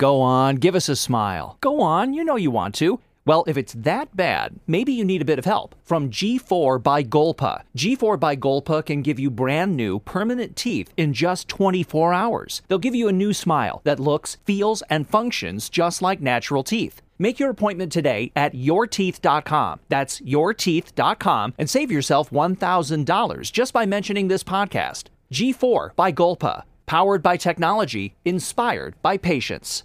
Go on, give us a smile. Go on, you know you want to. Well, if it's that bad, maybe you need a bit of help. From G4 by Golpa. G4 by Golpa can give you brand new, permanent teeth in just 24 hours. They'll give you a new smile that looks, feels, and functions just like natural teeth. Make your appointment today at yourteeth.com. That's yourteeth.com and save yourself $1,000 just by mentioning this podcast. G4 by Golpa. Powered by technology, inspired by patience.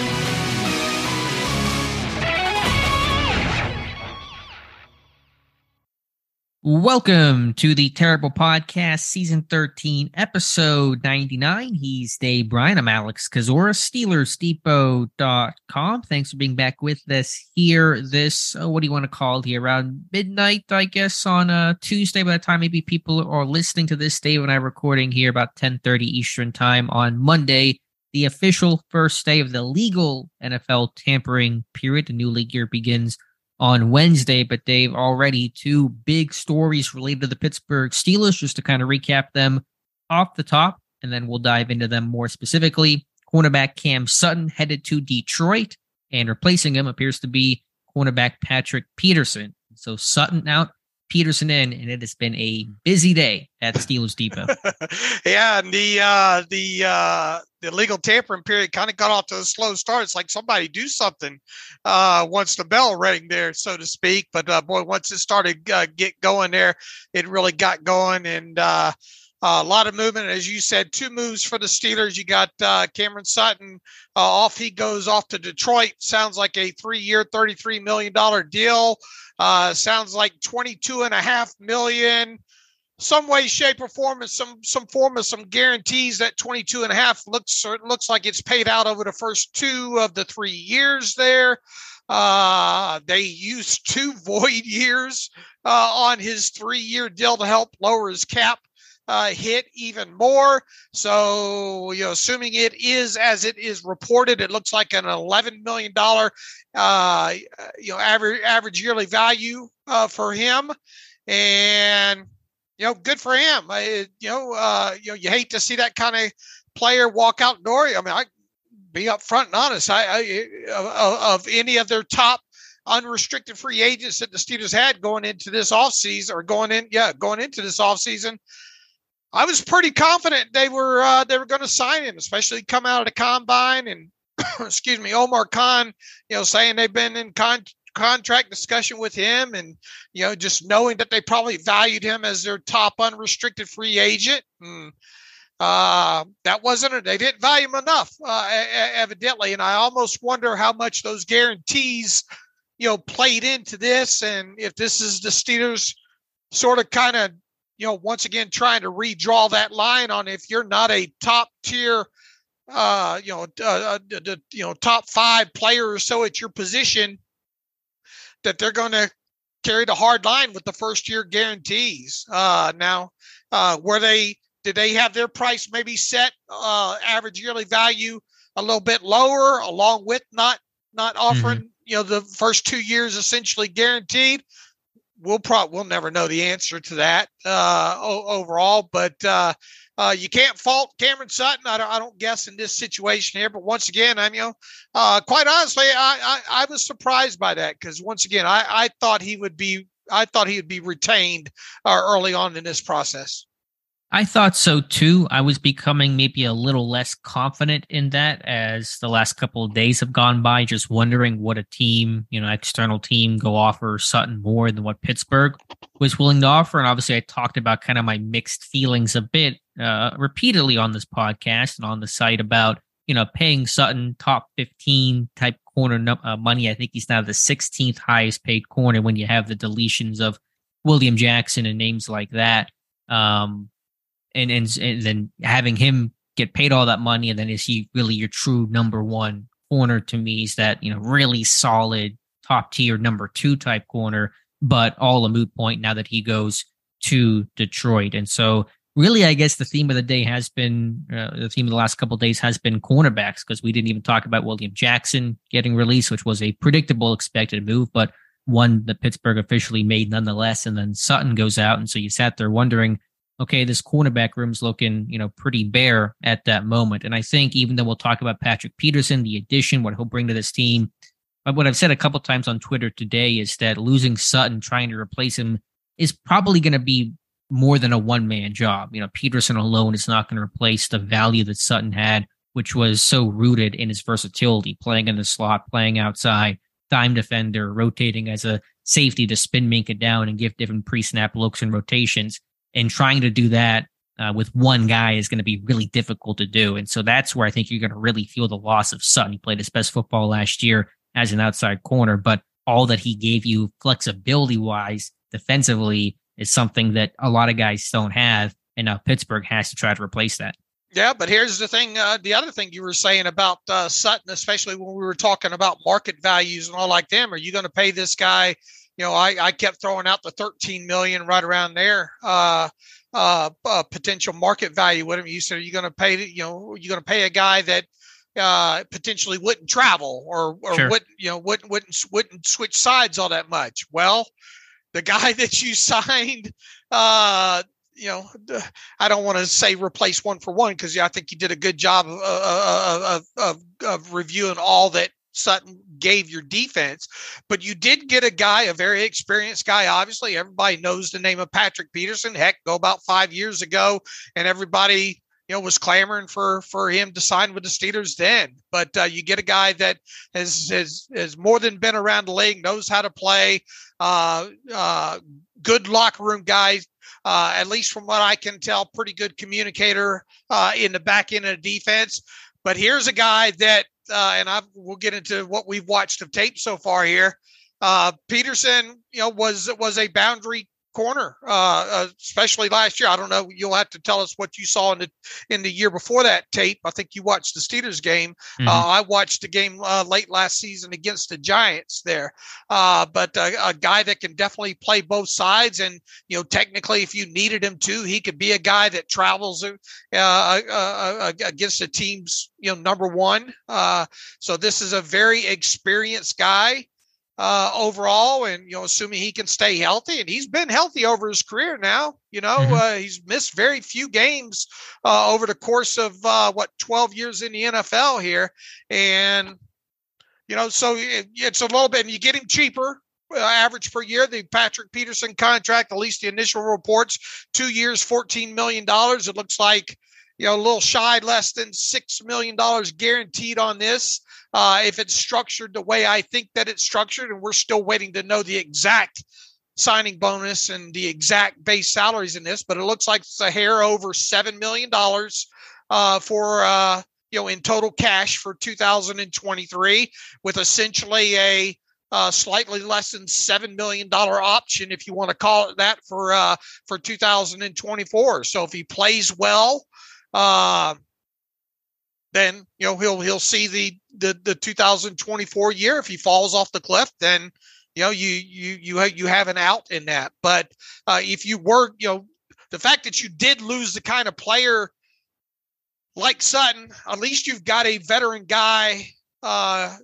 Welcome to the Terrible Podcast, Season 13, Episode 99. He's Dave Bryan. I'm Alex Kozora, SteelersDepot.com. Thanks for being back with us here this, uh, what do you want to call it here, around midnight, I guess, on a Tuesday. By the time maybe people are listening to this, Dave and I recording here about 10.30 Eastern Time on Monday, the official first day of the legal NFL tampering period. The new league year begins on Wednesday. But Dave, already two big stories related to the Pittsburgh Steelers, just to kind of recap them off the top, and then we'll dive into them more specifically. Cornerback Cam Sutton headed to Detroit, and replacing him appears to be cornerback Patrick Peterson. So Sutton out, Peterson in, and it has been a busy day at Steelers Depot. yeah, and the uh, the uh, the legal tampering period kind of got off to a slow start. It's like somebody do something uh, once the bell rang there, so to speak. But uh, boy, once it started uh, get going there, it really got going, and uh, a lot of movement, as you said. Two moves for the Steelers. You got uh, Cameron Sutton uh, off. He goes off to Detroit. Sounds like a three-year, thirty-three million dollar deal. Uh, sounds like 22 and a half million. Some way shape or form and some some form of some guarantees that 22 and a half looks looks like it's paid out over the first two of the three years there. Uh, they used two void years uh, on his three year deal to help lower his cap uh, hit even more. So, you know, assuming it is as it is reported, it looks like an $11 million, uh, you know, average, average yearly value uh, for him. And, you know, good for him. I, you know, uh, you know, you hate to see that kind of player walk out door. I mean, I be upfront and honest. I, I of, of any of their top unrestricted free agents that the Steelers had going into this offseason or going in, yeah, going into this offseason, I was pretty confident they were uh, they were going to sign him, especially come out of the combine and excuse me, Omar Khan, you know, saying they've been in con- contract discussion with him, and you know, just knowing that they probably valued him as their top unrestricted free agent. And, uh, that wasn't it. They didn't value him enough, uh, evidently, and I almost wonder how much those guarantees, you know, played into this, and if this is the Steelers sort of kind of you know, once again, trying to redraw that line on if you're not a top tier, uh, you know, uh, uh, you know, top five player or so at your position, that they're going to carry the hard line with the first year guarantees. Uh, now, uh, were they? Did they have their price maybe set uh, average yearly value a little bit lower, along with not not offering mm-hmm. you know the first two years essentially guaranteed? We'll probably we'll never know the answer to that uh, overall, but uh, uh, you can't fault Cameron Sutton. I don't, I don't guess in this situation here, but once again, I'm you know uh, quite honestly, I, I, I was surprised by that because once again, I I thought he would be I thought he would be retained uh, early on in this process. I thought so too. I was becoming maybe a little less confident in that as the last couple of days have gone by, just wondering what a team, you know, external team go offer Sutton more than what Pittsburgh was willing to offer. And obviously, I talked about kind of my mixed feelings a bit uh, repeatedly on this podcast and on the site about, you know, paying Sutton top 15 type corner uh, money. I think he's now the 16th highest paid corner when you have the deletions of William Jackson and names like that. Um, and, and and then having him get paid all that money, and then is he really your true number one corner to me? Is that you know really solid top tier number two type corner, but all a moot point now that he goes to Detroit. And so really, I guess the theme of the day has been uh, the theme of the last couple days has been cornerbacks because we didn't even talk about William Jackson getting released, which was a predictable, expected move, but one that Pittsburgh officially made nonetheless. And then Sutton goes out, and so you sat there wondering, okay, this cornerback room's looking, you know, pretty bare at that moment. And I think even though we'll talk about Patrick Peterson, the addition, what he'll bring to this team, but what I've said a couple times on Twitter today is that losing Sutton, trying to replace him, is probably going to be more than a one man job. You know, Peterson alone is not going to replace the value that Sutton had, which was so rooted in his versatility, playing in the slot, playing outside, dime defender, rotating as a safety to spin Minkah down and give different pre snap looks and rotations. And trying to do that uh, with one guy is going to be really difficult to do. And so that's where I think you're going to really feel the loss of Sutton. He played his best football last year as an outside corner, but all that he gave you flexibility wise defensively is something that a lot of guys don't have. And now Pittsburgh has to try to replace that. Yeah, but here's the thing. Uh, the other thing you were saying about uh, Sutton, especially when we were talking about market values and all like them, are you going to pay this guy? You know, I, I kept throwing out the 13 million right around there. Uh, uh, uh potential market value. Whatever you said, are you going to pay? You know, you're going to pay a guy that uh, potentially wouldn't travel or or sure. wouldn't you know wouldn't wouldn't wouldn't switch sides all that much. Well, the guy that you signed, uh, you know, I don't want to say replace one for one because I think you did a good job of, of, of, of reviewing all that Sutton gave your defense. But you did get a guy, a very experienced guy. Obviously, everybody knows the name of Patrick Peterson. Heck, go about five years ago, and everybody you know was clamoring for for him to sign with the Steelers then. But uh, you get a guy that has has has more than been around the league, knows how to play, uh, uh, good locker room guy. Uh, at least from what I can tell, pretty good communicator uh, in the back end of the defense. But here's a guy that, uh, and I we'll get into what we've watched of tape so far here. Uh, Peterson, you know, was was a boundary corner, uh, uh, especially last year. I don't know. You'll have to tell us what you saw in the in the year before that tape. I think you watched the Steelers game. Mm-hmm. Uh, I watched the game uh, late last season against the Giants there. Uh, but a, a, guy that can definitely play both sides, and you know, technically, if you needed him to, he could be a guy that travels uh, against the team's you know number one. so this is a very experienced guy uh, overall, and you know, assuming he can stay healthy, and he's been healthy over his career now. You know, mm-hmm. uh, he's missed very few games uh, over the course of uh, what 12 years in the NFL here, and you know, so it, it's a little bit, and you get him cheaper. Uh, average per year, the Patrick Peterson contract, at least the initial reports, two years, $14 million. It looks like, you know, a little shy, less than $6 million guaranteed on this uh, if it's structured the way I think that it's structured, and we're still waiting to know the exact signing bonus and the exact base salaries in this, but it looks like it's a hair over seven million dollars uh, for uh, you know in total cash for 2023, with essentially a uh, slightly less than seven million dollar option, if you want to call it that, for uh, for 2024. So if he plays well, uh, then you know he'll he'll see the the the 2024 year. If he falls off the cliff, then you know you you you have, you have an out in that. But uh, if you were you know the fact that you did lose the kind of player like Sutton, at least you've got a veteran guy uh,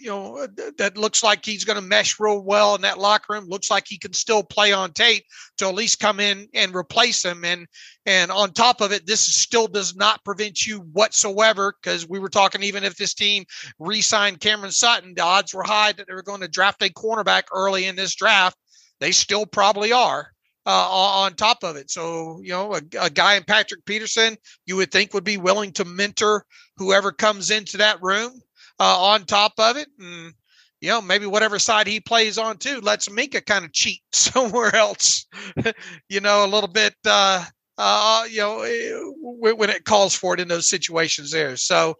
you know, uh, that looks like he's going to mesh real well in that locker room. Looks like he can still play on tape to at least come in and replace him. And and on top of it, this still does not prevent you whatsoever because we were talking even if this team re-signed Cameron Sutton, the odds were high that they were going to draft a cornerback early in this draft. They still probably are. Uh, on top of it. So, you know, a, a, guy in Patrick Peterson, you would think would be willing to mentor whoever comes into that room uh, on top of it. And, you know, maybe whatever side he plays on too lets Minkah kind of cheat somewhere else, you know, a little bit, uh, uh, you know, eh, when it calls for it in those situations there. So,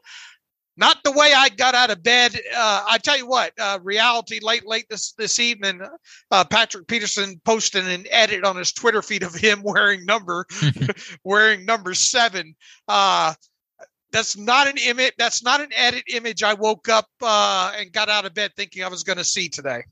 not the way I got out of bed. Uh, I tell you what, uh, reality late, late this this evening. Uh, Patrick Peterson posted an edit on his Twitter feed of him wearing number, wearing number seven. That's not an image. That's not an edit image. I woke up uh, and got out of bed thinking I was going to see today.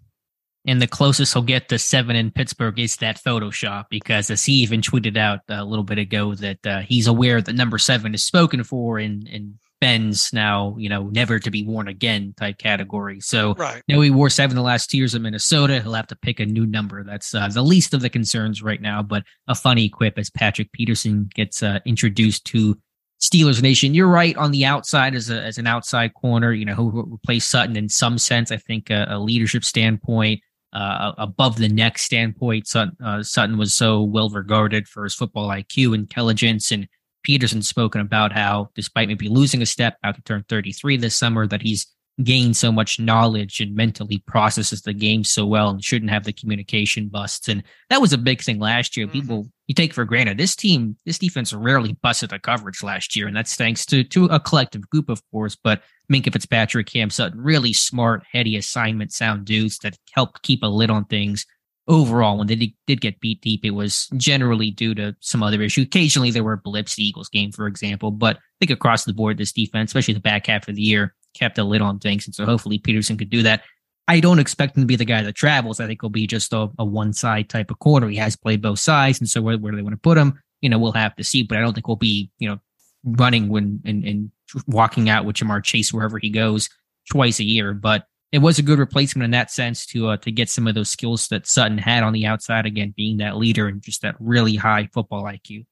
And the closest he'll get to seven in Pittsburgh is that Photoshop, because as he even tweeted out a little bit ago that uh, he's aware that number seven is spoken for in, in Ben's now, you know, never to be worn again type category. So right. now he wore seven the last two years in Minnesota. He'll have to pick a new number. That's uh, the least of the concerns right now, but a funny quip as Patrick Peterson gets uh, introduced to Steelers Nation. You're right on the outside as a as an outside corner. You know who replaced Sutton in some sense. I think a, a leadership standpoint, uh, above the neck standpoint. Sutton, uh, Sutton was so well regarded for his football IQ, intelligence, and Peterson spoken about how, despite maybe losing a step, about to turn 33 this summer, that he's gained so much knowledge and mentally processes the game so well and shouldn't have the communication busts. And that was a big thing last year. Mm-hmm. People you take for granted this team, this defense rarely busted the coverage last year, and that's thanks to to a collective group, of course. But Minkah Fitzpatrick, Cam Sutton, really smart, heady assignment sound dudes that helped keep a lid on things. Overall, when they did get beat deep, it was generally due to some other issue. Occasionally, there were blips, the Eagles game, for example, but I think across the board, this defense, especially the back half of the year, kept a lid on things. And so hopefully Peterson could do that. I don't expect him to be the guy that travels. I think he'll be just a, a one side type of corner. He has played both sides. And so where, where do they want to put him? You know, we'll have to see, but I don't think we'll be, you know, running when and, and walking out with Ja'Marr Chase wherever he goes twice a year. But it was a good replacement in that sense to uh, to get some of those skills that Sutton had on the outside again, being that leader and just that really high football IQ.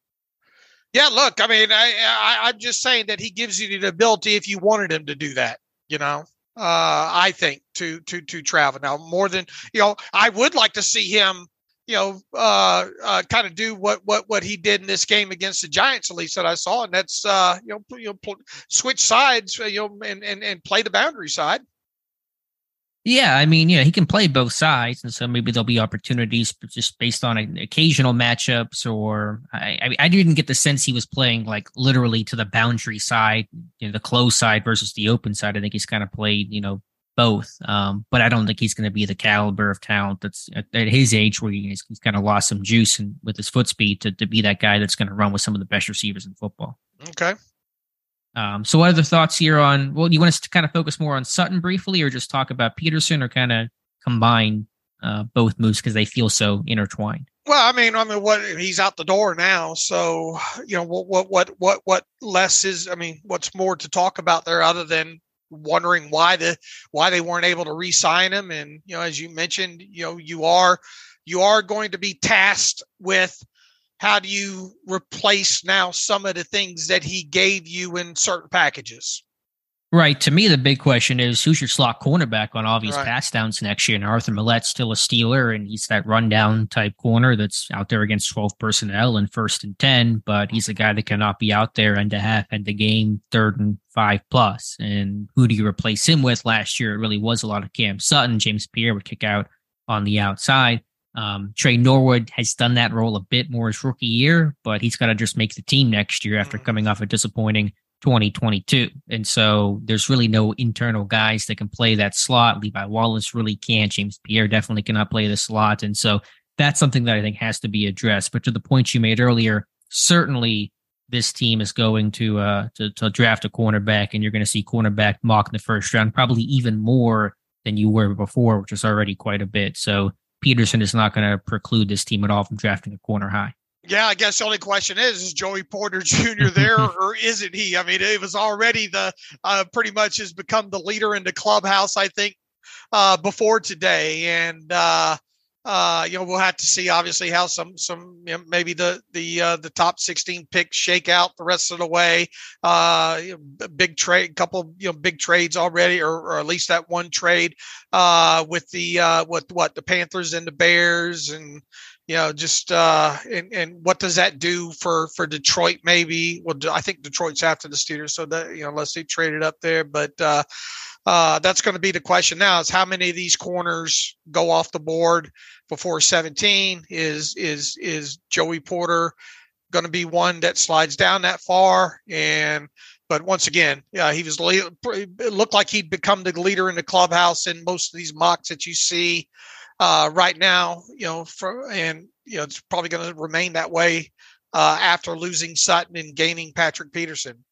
Yeah, look, I mean, I, I I'm just saying that he gives you the ability if you wanted him to do that. You know, uh, I think to to to travel now more than you know. I would like to see him, you know, uh, uh, kind of do what what what he did in this game against the Giants. At least that I saw, and that's uh, you know, you know, switch sides, you know, and and and play the boundary side. Yeah, I mean, yeah, he can play both sides, and so maybe there'll be opportunities just based on occasional matchups. Or I, I, didn't get the sense he was playing like literally to the boundary side, you know, the close side versus the open side. I think he's kind of played, you know, both. Um, but I don't think he's going to be the caliber of talent that's at, at his age where he's, he's kind of lost some juice and with his foot speed to, to be that guy that's going to run with some of the best receivers in football. Okay. Um, so, what are the thoughts here on? Well, you want us to kind of focus more on Sutton briefly, or just talk about Peterson, or kind of combine uh, both moves because they feel so intertwined? Well, I mean, I mean, what he's out the door now, so you know, what, what, what, what, what less is? I mean, what's more to talk about there other than wondering why the why they weren't able to re-sign him? And you know, as you mentioned, you know, you are you are going to be tasked with how do you replace now some of the things that he gave you in certain packages? Right. To me, the big question is who's your slot cornerback on all these right. pass downs next year? And Arthur Maulet's still a Steeler, and he's that rundown type corner that's out there against 12 personnel and first and 10, but he's a guy that cannot be out there end to half, end the game, third and five plus. And who do you replace him with last year? It really was a lot of Cam Sutton. James Pierre would kick out on the outside. Um, Tre Norwood has done that role a bit more his rookie year, but he's got to just make the team next year after coming off a disappointing 2022. And so there's really no internal guys that can play that slot. Levi Wallace really can't. James Pierre definitely cannot play the slot. And so that's something that I think has to be addressed. But to the point you made earlier, certainly this team is going to uh to, to draft a cornerback and you're going to see cornerback mock in the first round, probably even more than you were before, which is already quite a bit. So Peterson is not going to preclude this team at all from drafting a corner high. Yeah, I guess the only question is: Is Joey Porter Jr. there, or isn't he? I mean, it was already the uh, pretty much has become the leader in the clubhouse. I think uh, before today, and uh, uh, you know, we'll have to see obviously how some some you know, maybe the the uh, the top 16 picks shake out the rest of the way. Uh, you know, big trade, a couple you know big trades already, or, or at least that one trade uh, with the uh, with what the Panthers and the Bears, and you know just uh, and and what does that do for for Detroit? Maybe well, I think Detroit's after the Steelers, so that you know unless they traded up there, but. Uh, uh, that's going to be the question now is how many of these corners go off the board before 17 is is is joey porter going to be one that slides down that far? And but once again yeah he was it looked like he'd become the leader in the clubhouse in most of these mocks that you see uh, right now you know for and you know it's probably going to remain that way uh, after losing sutton and gaining patrick peterson.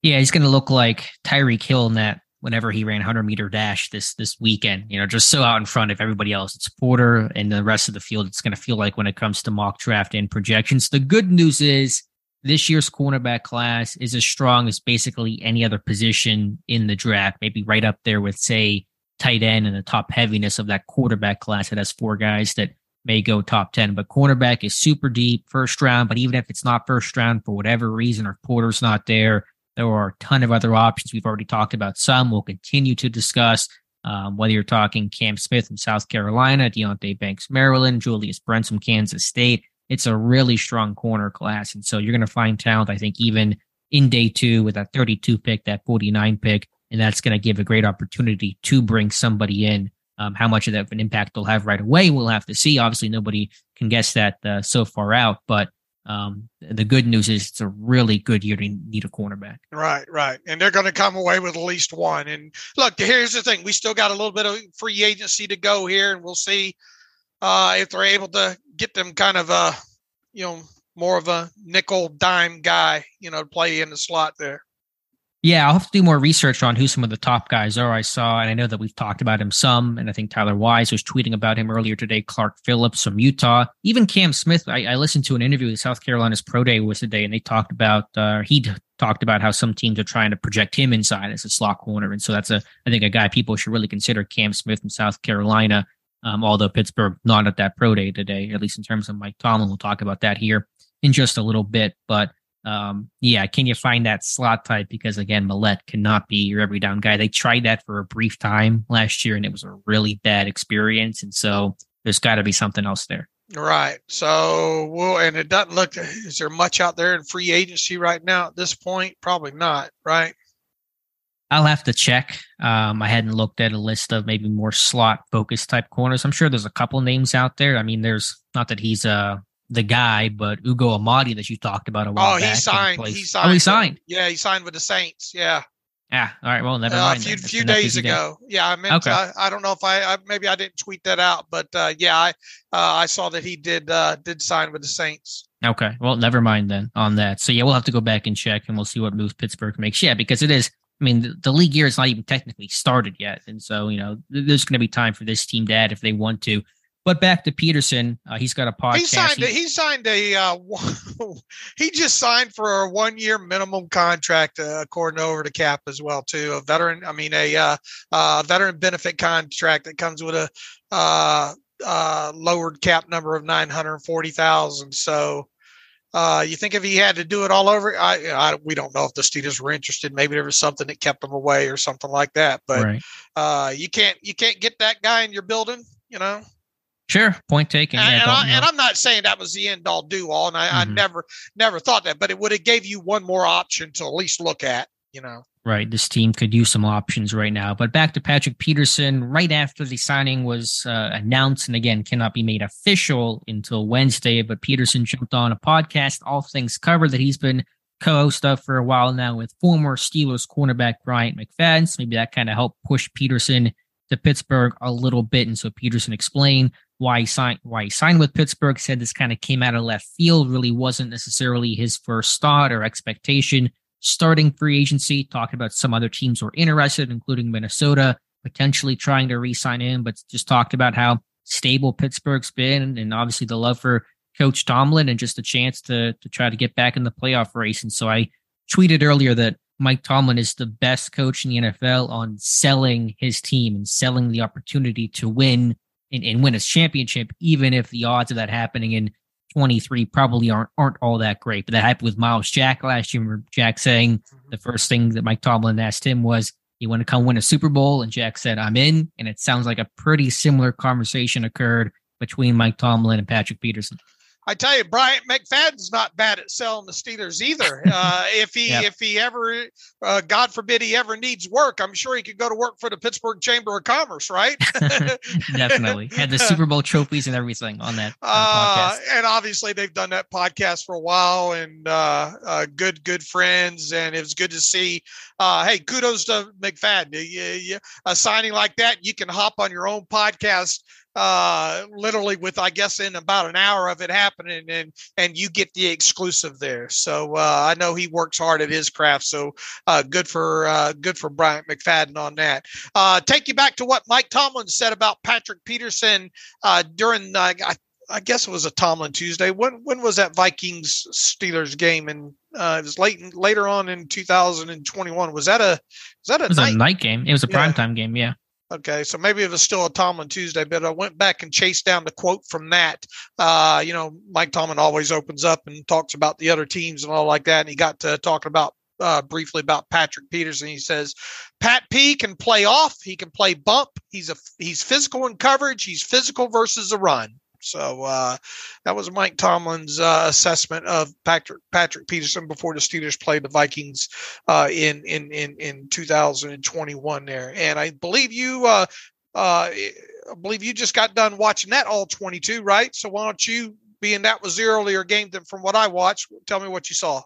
Yeah he's going to look like tyreek hill in that whenever he ran 100 meter dash this this weekend. You know, just so out in front of everybody else. It's Porter and the rest of the field. It's going to feel like when it comes to mock draft and projections. The good news is this year's cornerback class is as strong as basically any other position in the draft. Maybe right up there with say tight end and the top heaviness of that quarterback class. that has four guys that may go top 10, but cornerback is super deep, first round. But even if it's not first round for whatever reason, or Porter's not there, there are a ton of other options. We've already talked about some. We'll continue to discuss um, whether you're talking Cam Smith from South Carolina, Deonte Banks, Maryland, Julius Brents from Kansas State. It's a really strong corner class. And so you're going to find talent, I think, even in day two with that 32 pick, that 49 pick. And that's going to give a great opportunity to bring somebody in um, how much of that of an impact they'll have right away, we'll have to see. Obviously, nobody can guess that uh, so far out, but um, the good news is it's a really good year to need a cornerback. Right, right. And they're going to come away with at least one. And look, here's the thing we still got a little bit of free agency to go here, and we'll see uh, if they're able to get them kind of a, you know, more of a nickel dime guy, you know, to play in the slot there. Yeah, I'll have to do more research on who some of the top guys are. I saw, and I know that we've talked about him some, and I think Tyler Wise was tweeting about him earlier today. Clark Phillips from Utah, even Cam Smith. I, I listened to an interview with South Carolina's pro day was today, and they talked about uh, he talked about how some teams are trying to project him inside as a slot corner, and so that's a I think a guy people should really consider. Cam Smith from South Carolina, um, although Pittsburgh not at that pro day today, at least in terms of Mike Tomlin. We'll talk about that here in just a little bit, but um, yeah, can you find that slot type? Because again, Maulet cannot be your every down guy. They tried that for a brief time last year and it was a really bad experience. And so there's got to be something else there. Right. So, well, and it doesn't look, is there much out there in free agency right now at this point? Probably not. Right. I'll have to check. Um, I hadn't looked at a list of maybe more slot focused type corners. I'm sure there's a couple names out there. I mean, there's not that he's a the guy, but Ugo Amadi that you talked about a while oh, back. he signed. He signed. Oh, he signed. yeah, he signed with the Saints. Yeah. Yeah. All right. Well, never uh, mind. A few, few days ago. Day. Yeah, I meant. Okay. I, I, don't know if I, I, maybe I didn't tweet that out, but uh, yeah, I uh, I saw that he did uh, did sign with the Saints. Okay. Well, never mind then on that. So yeah, we'll have to go back and check, and we'll see what moves Pittsburgh makes. Yeah, because it is. I mean, the, the league year is not even technically started yet, and so you know, there's going to be time for this team to add if they want to. But back to Peterson, uh, he's got a podcast. He signed. A, he signed a. Uh, he just signed for a one-year minimum contract, uh, according over to Cap as well, too. A veteran. I mean, a uh, uh, veteran benefit contract that comes with a uh, uh, lowered cap number of nine hundred forty thousand. So, uh, you think if he had to do it all over, I, I, we don't know if the Steelers were interested. Maybe there was something that kept them away or something like that. But right. uh, you can't you can't get that guy in your building. You know. Sure, point taken. And, yeah, and, I, am not saying that was the end all do all, and I, mm-hmm. I never never thought that, but it would have gave you one more option to at least look at. You know, right? This team could use some options right now. But back to Patrick Peterson, right after the signing was uh, announced, and again cannot be made official until Wednesday. But Peterson jumped on a podcast, All Things Covered, that he's been co-host of for a while now with former Steelers cornerback Bryant McFadden. So maybe that kind of helped push Peterson to Pittsburgh a little bit. And so Peterson explained why he signed why he signed with Pittsburgh. Said this kind of came out of left field. Really wasn't necessarily his first thought or expectation. Starting free agency, talking about some other teams were interested, including Minnesota, potentially trying to re-sign him, but just talked about how stable Pittsburgh's been, and obviously the love for Coach Tomlin and just a chance to to try to get back in the playoff race. And so I tweeted earlier that Mike Tomlin is the best coach in the NFL on selling his team and selling the opportunity to win and, and win a championship, even if the odds of that happening in 23 probably aren't aren't all that great. But that happened with Myles Jack last year. Jack saying mm-hmm. the first thing that Mike Tomlin asked him was, "You want to come win a Super Bowl?" And Jack said, "I'm in." And it sounds like a pretty similar conversation occurred between Mike Tomlin and Patrick Peterson. I tell you, Bryant McFadden's not bad at selling the Steelers either. Uh, if he yep. if he ever, uh, God forbid, he ever needs work, I'm sure he could go to work for the Pittsburgh Chamber of Commerce, right? Definitely had the Super Bowl trophies and everything on that. Uh, and obviously, they've done that podcast for a while, and uh, uh, good good friends, and it was good to see. Uh, hey, kudos to McFadden. A signing like that, you can hop on your own podcast uh, literally with I guess in about an hour of it happening, and and you get the exclusive there. So uh, I know he works hard at his craft. So uh, good for uh, good for Bryant McFadden on that. Uh, take you back to what Mike Tomlin said about Patrick Peterson uh, during I, I guess it was a Tomlin Tuesday. When when was that Vikings Steelers game? And uh, it was late later on in 2021. Was that a was that a, was night? a night game? It was a Yeah. primetime game. Yeah. Okay, so maybe it was still a Tomlin Tuesday, but I went back and chased down the quote from that. Uh, you know, Mike Tomlin always opens up and talks about the other teams and all like that, and he got to talking about uh, briefly about Patrick Peterson. He says, "Pat P can play off. He can play bump. He's a he's physical in coverage. He's physical versus a run." So uh, that was Mike Tomlin's uh, assessment of Patrick Patrick Peterson before the Steelers played the Vikings uh, in in in in 2021 there. And I believe you uh, uh, I believe you just got done watching that all 22, right? So why don't you, being that was the earlier game than from what I watched, tell me what you saw.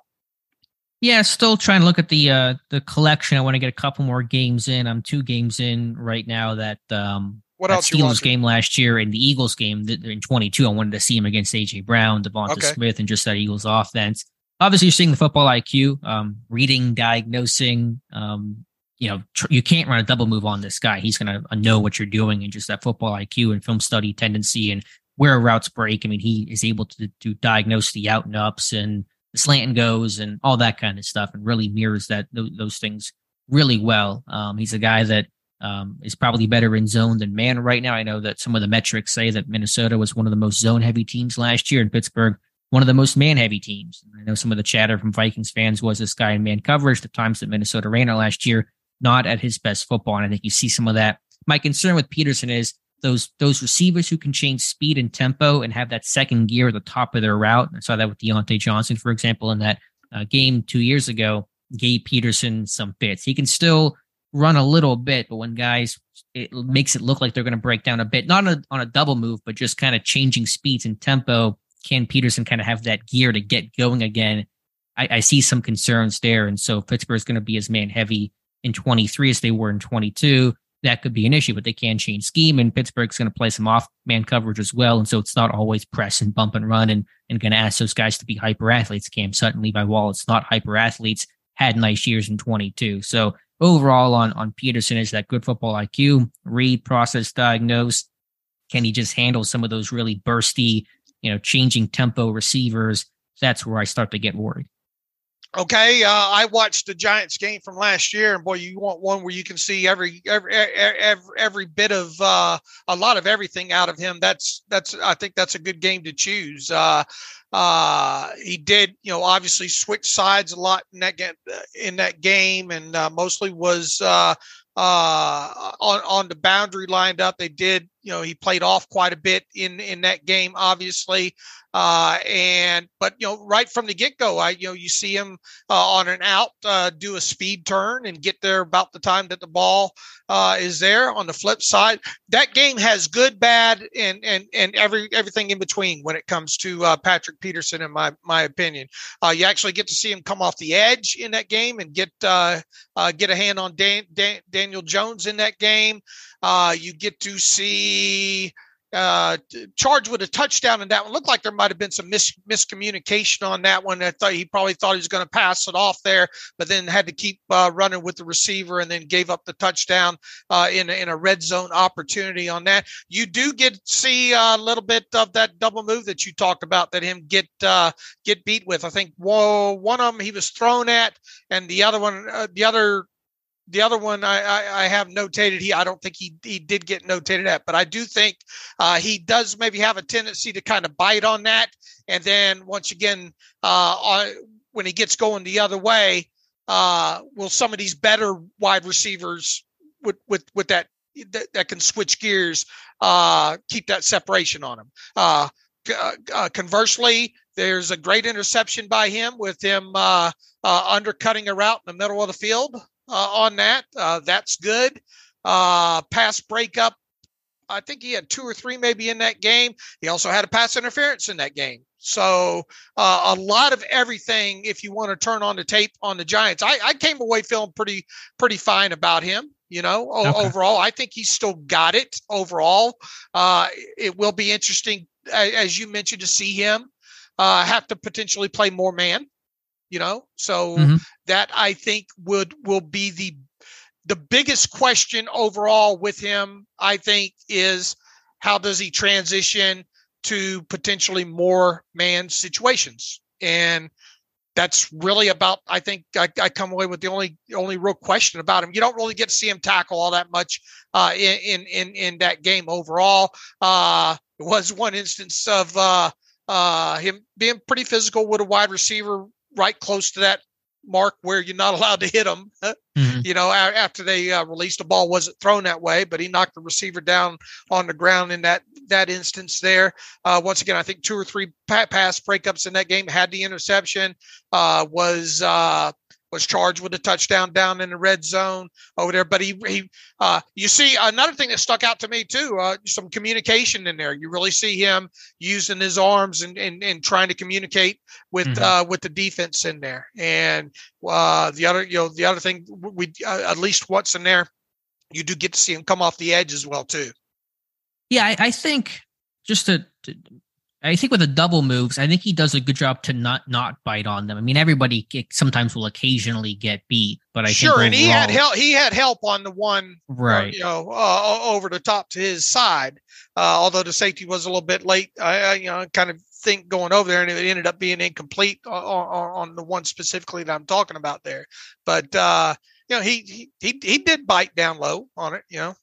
Yeah, still trying to look at the uh the collection. I want to get a couple more games in. I'm two games in right now. That um What that else Steelers game last year and the Eagles game in 22. I wanted to see him against AJ Brown, Devonta Okay. Smith, and just that Eagles offense. Obviously, you're seeing the football IQ, um, reading, diagnosing. Um, you know, tr- you can't run a double move on this guy. He's going to know what you're doing and just that football IQ and film study tendency and where routes break. I mean, he is able to to diagnose the out and ups and the slant and goes and all that kind of stuff, and really mirrors that those, those things really well. Um, he's a guy that um, is probably better in zone than man right now. I know that some of the metrics say that Minnesota was one of the most zone heavy teams last year, and Pittsburgh one of the most man heavy teams. I know some of the chatter from Vikings fans was this guy in man coverage. The times that Minnesota ran it last year, not at his best football, and I think you see some of that. My concern with Peterson is those those receivers who can change speed and tempo and have that second gear at the top of their route. I saw that with Diontae Johnson, for example, in that uh, game two years ago. Gave Peterson some fits. He can still run a little bit, but when guys it makes it look like they're going to break down a bit, not on a, on a double move, but just kind of changing speeds and tempo. Can Peterson kind of have that gear to get going again? I, I see some concerns there, and so Pittsburgh's going to be as man heavy in 23 as they were in 22. That could be an issue, but they can change scheme, and Pittsburgh's going to play some off man coverage as well, and so it's not always press and bump and run, and and going to ask those guys to be hyper athletes. Cam Sutton, Levi Wallace, not hyper athletes, had nice years in 22. So overall on on Peterson is that good football IQ, read, process, diagnose. Can he just handle some of those really bursty, you know, changing tempo receivers? That's where I start to get worried. Okay, uh, I watched the Giants game from last year, and boy, you want one where you can see every every every, every bit of uh, a lot of everything out of him. That's that's I think that's a good game to choose. Uh, uh, he did, you know, obviously switch sides a lot in that ga- in that game, and uh, mostly was uh, uh, on on the boundary lined up. They did, you know, he played off quite a bit in in that game, obviously. Uh, and but you know, right from the get go, I you know you see him uh, on an out uh, do a speed turn and get there about the time that the ball uh, is there. On the flip side, that game has good, bad, and and and every everything in between when it comes to uh, Patrick Peterson, in my my opinion. Uh, you actually get to see him come off the edge in that game and get get a hand on Dan, Dan, Daniel Jones in that game. Uh, you get to see uh, charged with a touchdown in that one. Looked like there might have been some mis- miscommunication on that one. I thought he probably thought he was going to pass it off there, but then had to keep uh, running with the receiver and then gave up the touchdown uh, in, in a red zone opportunity on that. You do get see a little bit of that double move that you talked about that him get uh, get beat with. I think whoa, one of them he was thrown at, and the other one, uh, the other the other one I, I, I have notated he I don't think he he did get notated at, but I do think uh, he does maybe have a tendency to kind of bite on that, and then once again, uh, when he gets going the other way, uh, will some of these better wide receivers with with with that that, that can switch gears uh, keep that separation on him. Uh, uh, conversely, there's a great interception by him with him undercutting a route in the middle of the field on that. Uh, that's good. Uh, pass breakup. I think he had two or three maybe in that game. He also had a pass interference in that game. So uh, a lot of everything. If you want to turn on the tape on the Giants, I, I came away feeling pretty pretty fine about him. You know, okay. overall, I think he's still got it. Overall, uh, it will be interesting, as you mentioned, to see him uh, have to potentially play more man. You know, so mm-hmm. That I think would will be the the biggest question overall with him. I think is how does he transition to potentially more man situations and that's really about i think I, I, come away with the only only real question about him you don't really get to see him tackle all that much uh, in in in that game overall uh it was one instance of uh uh him being pretty physical with a wide receiver right close to that mark where you're not allowed to hit them. Mm-hmm. You know, after they uh, released the ball, wasn't thrown that way, but he knocked the receiver down on the ground in that that instance there. Uh, once again, I think two or three pass breakups in that game had the interception. Uh, was uh, was charged with a touchdown down in the red zone over there. But he, he uh, you see another thing that stuck out to me too, uh, some communication in there. You really see him using his arms and, and, and trying to communicate with, mm-hmm. uh, with the defense in there. And, uh, the other, you know, the other thing we, uh, at least what's in there, you do get to see him come off the edge as well too. Yeah, I, I think just to, to I think with the double moves, I think he does a good job to not not bite on them. I mean, everybody sometimes will occasionally get beat, but I sure, overall, and he had help. He had help on the one, uh, right? You know, uh, over the top to his side. Uh, although the safety was a little bit late, I, I, you know kind of think going over there, and it ended up being incomplete on, on, on the one specifically that I'm talking about there. But uh, you know, he he he did bite down low on it. You know.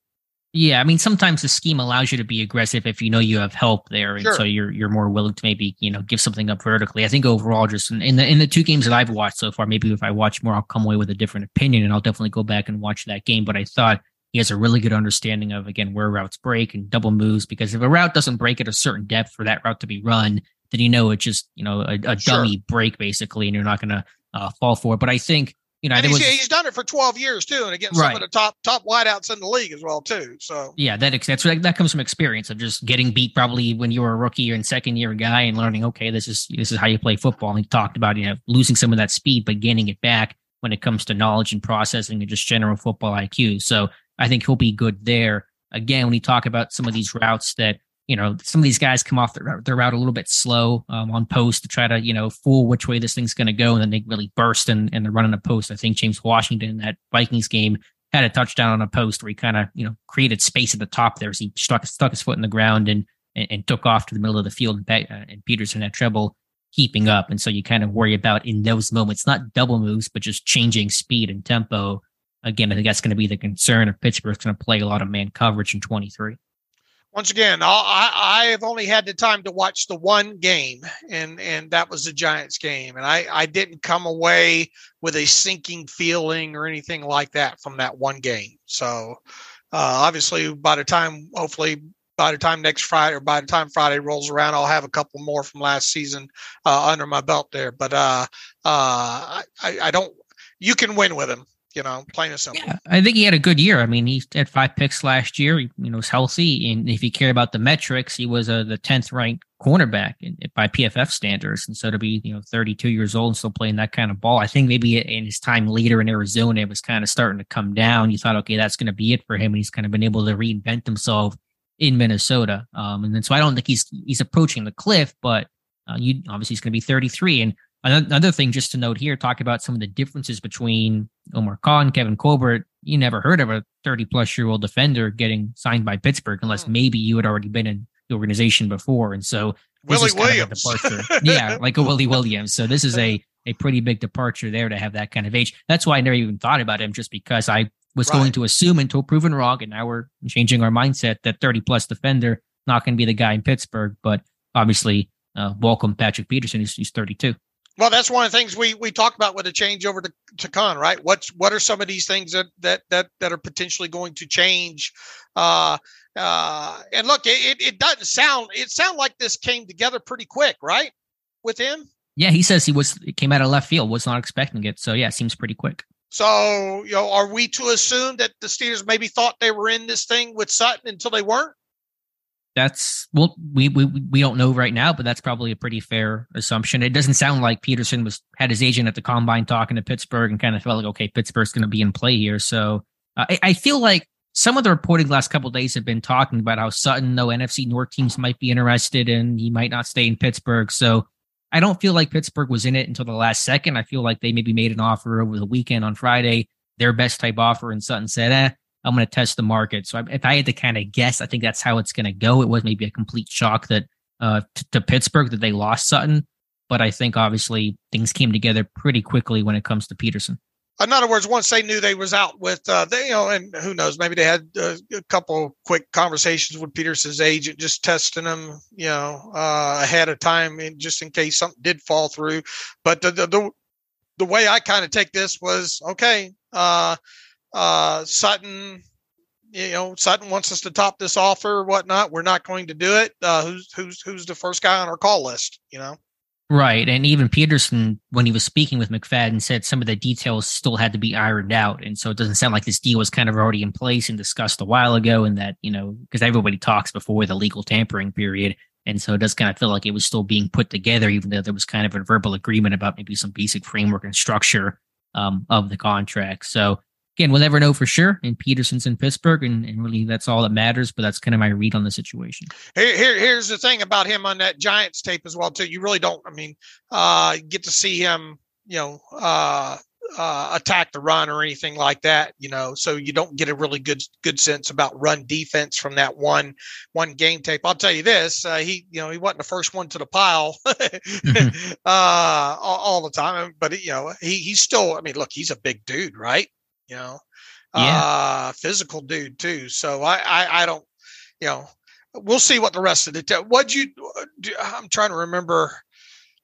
Yeah, I mean sometimes the scheme allows you to be aggressive if you know you have help there, and sure. so you're you're more willing to maybe you know give something up vertically. I think overall, just in, in, the in the two games that I've watched so far, maybe if I watch more, I'll come away with a different opinion, and I'll definitely go back and watch that game. But I thought he has a really good understanding of again where routes break and double moves because if a route doesn't break at a certain depth for that route to be run, then you know it's just you know a, a sure. dummy break basically, and you're not going to uh, fall for it. But I think you know, and he's, was, he's done it for 12 years too, and against right. some of the top top wideouts in the league as well too. So yeah, that that's that comes from experience of just getting beat probably when you were a rookie or in second year guy and learning. Okay, this is this is how you play football. And he talked about you know losing some of that speed but gaining it back when it comes to knowledge and processing and just general football IQ. So I think he'll be good there. Again, when you talk about some of these routes that you know, some of these guys come off their, their route a little bit slow um, on post to try to, you know, fool which way this thing's going to go. And then they really burst and, and they're running a post. I think James Washington in that Vikings game had a touchdown on a post where he kind of, you know, created space at the top there. So he stuck, stuck his foot in the ground and, and, and took off to the middle of the field. And, uh, Peterson had trouble keeping up. And so you kind of worry about in those moments, not double moves, but just changing speed and tempo. Again, I think that's going to be the concern if Pittsburgh's going to play a lot of man coverage in 23 once again, I, I have only had the time to watch the one game, and and that was the Giants game, and I I didn't come away with a sinking feeling or anything like that from that one game. So uh, obviously, by the time hopefully by the time next Friday or by the time Friday rolls around, I'll have a couple more from last season uh, under my belt there. But uh, uh, I, I don't. You can win with him you know, plain and simple. Yeah, I think he had a good year. I mean, he had five picks last year. He, you know, was healthy, and if you care about the metrics, he was uh, the tenth ranked cornerback in, by PFF standards. And so to be, you know, 32 years old and still playing that kind of ball, I think maybe in his time later in Arizona, it was kind of starting to come down. You thought, okay, that's going to be it for him, and he's kind of been able to reinvent himself in Minnesota. Um, and then so I don't think he's he's approaching the cliff, but uh, you obviously he's going to be 33 and Another thing, just to note here, talk about some of the differences between Omar Khan, Kevin Colbert. You never heard of a 30 plus year old defender getting signed by Pittsburgh unless hmm. maybe you had already been in the organization before. And so, Willie Williams. yeah, like a Willie Williams. So, this is a, a pretty big departure there to have that kind of age. That's why I never even thought about him, just because I was right. going to assume until proven wrong. And now we're changing our mindset that 30 plus defender, not going to be the guy in Pittsburgh. But obviously, uh, welcome Patrick Peterson. He's, he's 32. Well, that's one of the things we we talked about with the change over to, to Khan, right? What's what are some of these things that that that that are potentially going to change? Uh, uh, and look, it, it doesn't sound it sound like this came together pretty quick, right? With him. Yeah, he says he was it came out of left field, was not expecting it. So yeah, it seems pretty quick. So, you know, are we to assume that the Steelers maybe thought they were in this thing with Sutton until they weren't? That's well we, we we don't know right now but that's probably a pretty fair assumption it doesn't sound like peterson was had his agent at the combine talking to pittsburgh and kind of felt like okay pittsburgh's going to be in play here so Uh, I, I, feel like some of the reporting last couple days have been talking about how Sutton, no NFC North teams might be interested and he might not stay in Pittsburgh. So I don't feel like Pittsburgh was in it until the last second. I feel like they maybe made an offer over the weekend on Friday, their best type offer, and Sutton said, eh, I'm going to test the market. So if I had to kind of guess, I think that's how it's going to go. It was maybe a complete shock that uh, t- to Pittsburgh that they lost Sutton, but I think obviously things came together pretty quickly when it comes to Peterson. In other words, once they knew they was out with, uh, they, you know, and who knows, maybe they had uh, a couple quick conversations with Peterson's agent, just testing them, you know, uh, ahead of time, and just in case something did fall through. But the the the, the way I kind of take this was okay. Uh, uh, Sutton, you know, Sutton wants us to top this offer or whatnot. We're not going to do it. Uh, who's who's who's the first guy on our call list? You know. Right. And even Peterson, when he was speaking with McFadden, said some of the details still had to be ironed out. And so it doesn't sound like this deal was kind of already in place and discussed a while ago. And that, you know, because everybody talks before the legal tampering period. And so it does kind of feel like it was still being put together, even though there was kind of a verbal agreement about maybe some basic framework and structure um, of the contract. So again, we'll never know for sure. And Peterson's in Pittsburgh, and, and really that's all that matters. But that's kind of my read on the situation. Here, here, here's the thing about him on that Giants tape as well too. You really don't. I mean, uh, get to see him, you know, uh, uh, attack the run or anything like that. You know, so you don't get a really good good sense about run defense from that one one game tape. I'll tell you this: uh, he, you know, he wasn't the first one to the pile mm-hmm. uh, all, all, the time, but you know, he he's still. I mean, look, he's a big dude, right? You know, yeah. uh, physical dude too. So I, I, I don't, you know, we'll see what the rest of the, t- what you, do, I'm trying to remember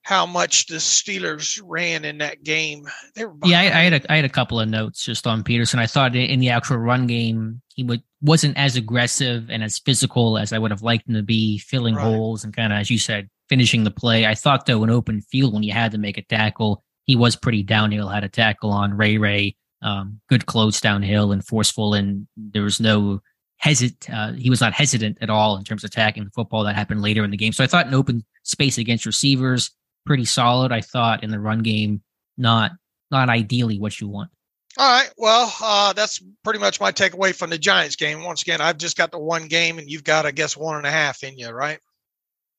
how much the Steelers ran in that game. yeah, I, I, had a, I had a couple of notes just on Peterson. I thought in the actual run game, he would, wasn't as aggressive and as physical as I would have liked him to be, filling right. holes and kind of, as you said, finishing the play. I thought though, in open field, when you had to make a tackle, he was pretty downhill, had a tackle on Ray Ray um, good close downhill and forceful, and there was no hesit. Uh, he was not hesitant at all in terms of attacking the football that happened later in the game. So I thought an open space against receivers pretty solid. I thought in the run game, not not ideally what you want. All right. Well, uh, that's pretty much my takeaway from the Giants game. Once again, I've just got the one game, and you've got, I guess, one and a half in you, right?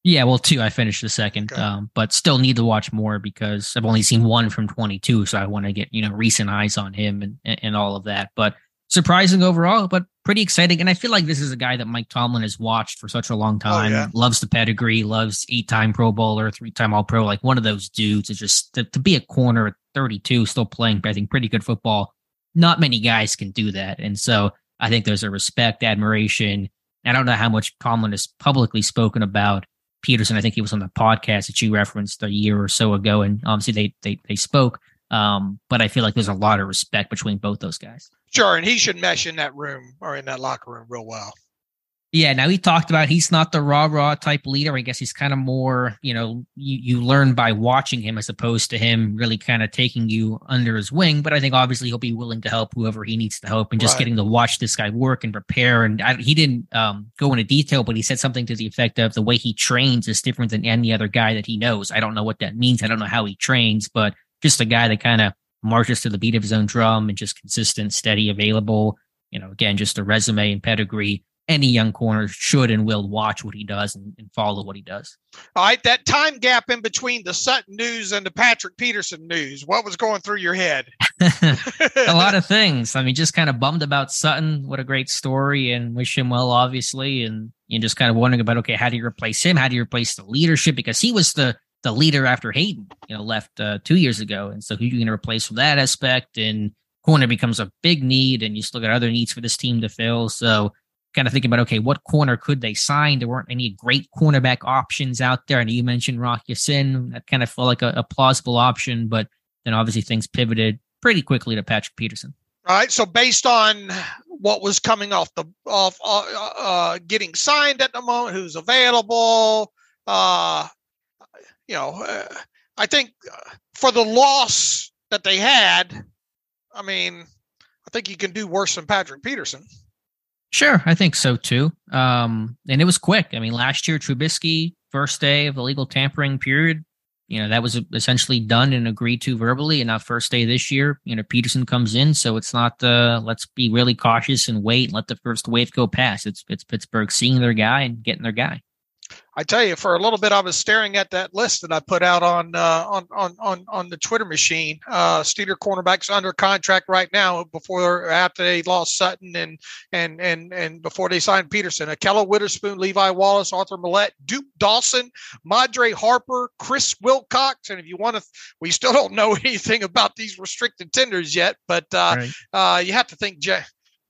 Yeah, well, two. I finished the second, okay. um, but still need to watch more because I've only seen one from 22, so I want to get you know recent eyes on him and and all of that. But surprising overall, but pretty exciting. And I feel like this is a guy that Mike Tomlin has watched for such a long oh, time. Oh, yeah. Loves the pedigree, loves eight-time Pro Bowler, three-time All-Pro. Like one of those dudes is just to, to be a corner at 32, still playing, I think, pretty good football. Not many guys can do that, and so I think there's a respect, admiration. I don't know how much Tomlin has publicly spoken about Peterson. I think he was on the podcast that you referenced a year or so ago, and obviously they they they spoke. Um, but I feel like there's a lot of respect between both those guys. Sure, and he should mesh in that room or in that locker room real well. Yeah, now he talked about he's not the raw raw type leader. I guess he's kind of more, you know, you, you learn by watching him as opposed to him really kind of taking you under his wing. But I think obviously he'll be willing to help whoever he needs to help, and just right. getting to watch this guy work and prepare. And I, he didn't um, go into detail, but he said something to the effect of the way he trains is different than any other guy that he knows. I don't know what that means. I don't know how he trains, but just a guy that kind of marches to the beat of his own drum and just consistent, steady, available. You know, again, just a resume and pedigree any young corner should and will watch what he does and, and, follow what he does. All right, that time gap in between the Sutton news and the Patrick Peterson news, what was going through your head? a lot of things. I mean, just kind of bummed about Sutton. What a great story, and wish him well, obviously. And you just kind of wondering about okay, how do you replace him? How do you replace the leadership? Because he was the the leader after Haden, you know, left uh, two years ago, and so who are you going to replace from that aspect? And corner becomes a big need, and you look at other needs for this team to fill. So kind of thinking about okay, what corner could they sign? There weren't any great cornerback options out there. And you mentioned Rock Ya-Sin. That kind of felt like a, a, plausible option, but then obviously things pivoted pretty quickly to Patrick Peterson. All right. So based on what was coming off the off uh, uh, getting signed at the moment, who's available, uh, you know, uh, I think uh, for the loss that they had, I mean, I think you can do worse than Patrick Peterson. Sure, I think so too. Um, and it was quick. I mean, last year Trubisky, first day of the legal tampering period, you know, that was essentially done and agreed to verbally. And now first day this year, you know, Peterson comes in. So it's not, uh, let's be really cautious and wait and let the first wave go past. It's, it's Pittsburgh seeing their guy and getting their guy. I tell you, for a little bit, I was staring at that list that I put out on uh, on, on on on the Twitter machine. Uh, Steeler cornerbacks under contract right now before after they lost Sutton and and and and before they signed Peterson. Ahkello Witherspoon, Levi Wallace, Arthur Maulet, Duke Dawson, Madre Harper, Chris Wilcox, and if you want to, we still don't know anything about these restricted tenders yet, but uh, right. uh, you have to think.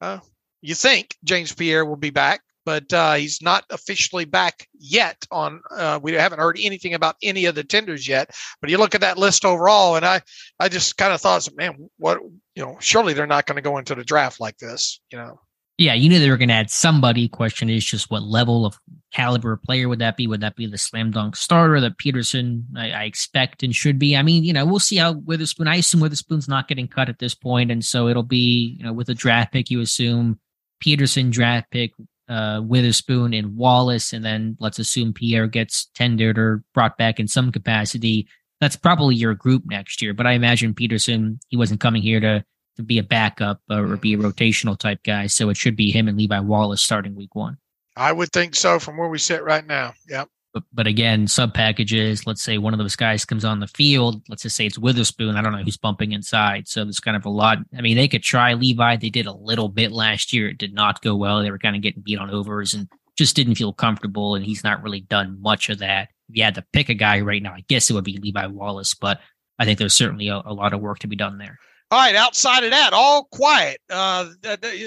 Uh, you think James Pierre will be back but uh, he's not officially back yet. On uh, we haven't heard anything about any of the tenders yet. But you look at that list overall, and I I just kind of thought, man, what you know, surely they're not going to go into the draft like this, you know. Yeah, you knew they were going to add somebody. Question is just what level of caliber player would that be? Would that be the slam dunk starter that Peterson I, I, expect and should be? I mean, you know, we'll see how Witherspoon. I assume Witherspoon's not getting cut at this point, and so it'll be you know with a draft pick. You assume Peterson draft pick, uh, Witherspoon and Wallace, and then let's assume Pierre gets tendered or brought back in some capacity. That's probably your group next year. But I imagine Peterson, he wasn't coming here to to be a backup or be a rotational type guy, so it should be him and Levi Wallace starting week one. I would think so from where we sit right now. Yep. But, but again, sub packages, let's say one of those guys comes on the field. Let's just say it's Witherspoon. I don't know who's bumping inside. So there's kind of a lot. I mean, they could try Levi. They did a little bit last year. It did not go well. They were kind of getting beat on overs and just didn't feel comfortable. And he's not really done much of that. If you had to pick a guy right now, I guess it would be Levi Wallace. But I think there's certainly a, a lot of work to be done there. All right, outside of that, all quiet. Uh,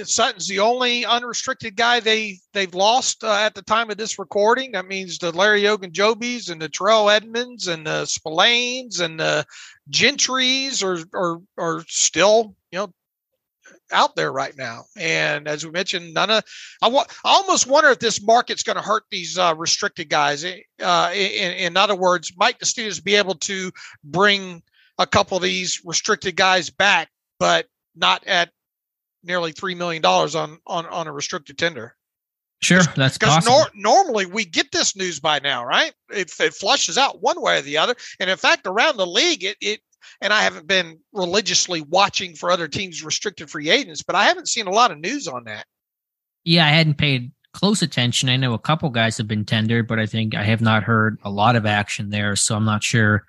Sutton's the only unrestricted guy they they've lost uh, at the time of this recording. That means the Larry Ogunjobis and the Terrell Edmunds and the Spillanes and the Gentrys are are are still you know out there right now. And as we mentioned, none of I, wa- I almost wonder if this market's going to hurt these uh, restricted guys. Uh, in, in other words, might the Steelers be able to bring a couple of these restricted guys back, but not at nearly three million dollars on on on a restricted tender. Sure, that's because nor- normally we get this news by now, right? It, it flushes out one way or the other, and in fact, around the league, it it and I haven't been religiously watching for other teams' restricted free agents, but I haven't seen a lot of news on that. Yeah, I hadn't paid close attention. I know a couple guys have been tendered, but I think I have not heard a lot of action there, so I'm not sure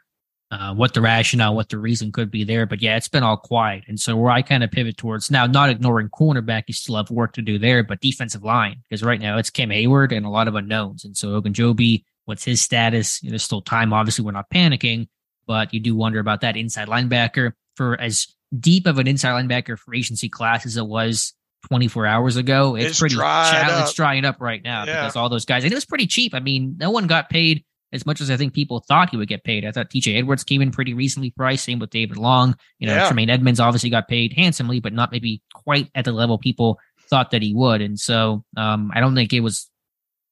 uh, what the rationale, what the reason could be there. But yeah, it's been all quiet. And so where I kind of pivot towards now, not ignoring cornerback, you still have work to do there, but defensive line, because right now it's Cam Hayward and a lot of unknowns. And so Ogunjobi, what's his status? You know, there's still time. Obviously, we're not panicking, but you do wonder about that inside linebacker. For as deep of an inside linebacker for agency class as it was 24 hours ago, it's, it's pretty shallow. It's drying up right now yeah. because all those guys, and it was pretty cheap. I mean, no one got paid as much as I think people thought he would get paid. I thought TJ Edwards came in pretty recently priced. Same with David Long. You know, yeah. Tremaine Edmunds obviously got paid handsomely, but not maybe quite at the level people thought that he would. And so um, I don't think it was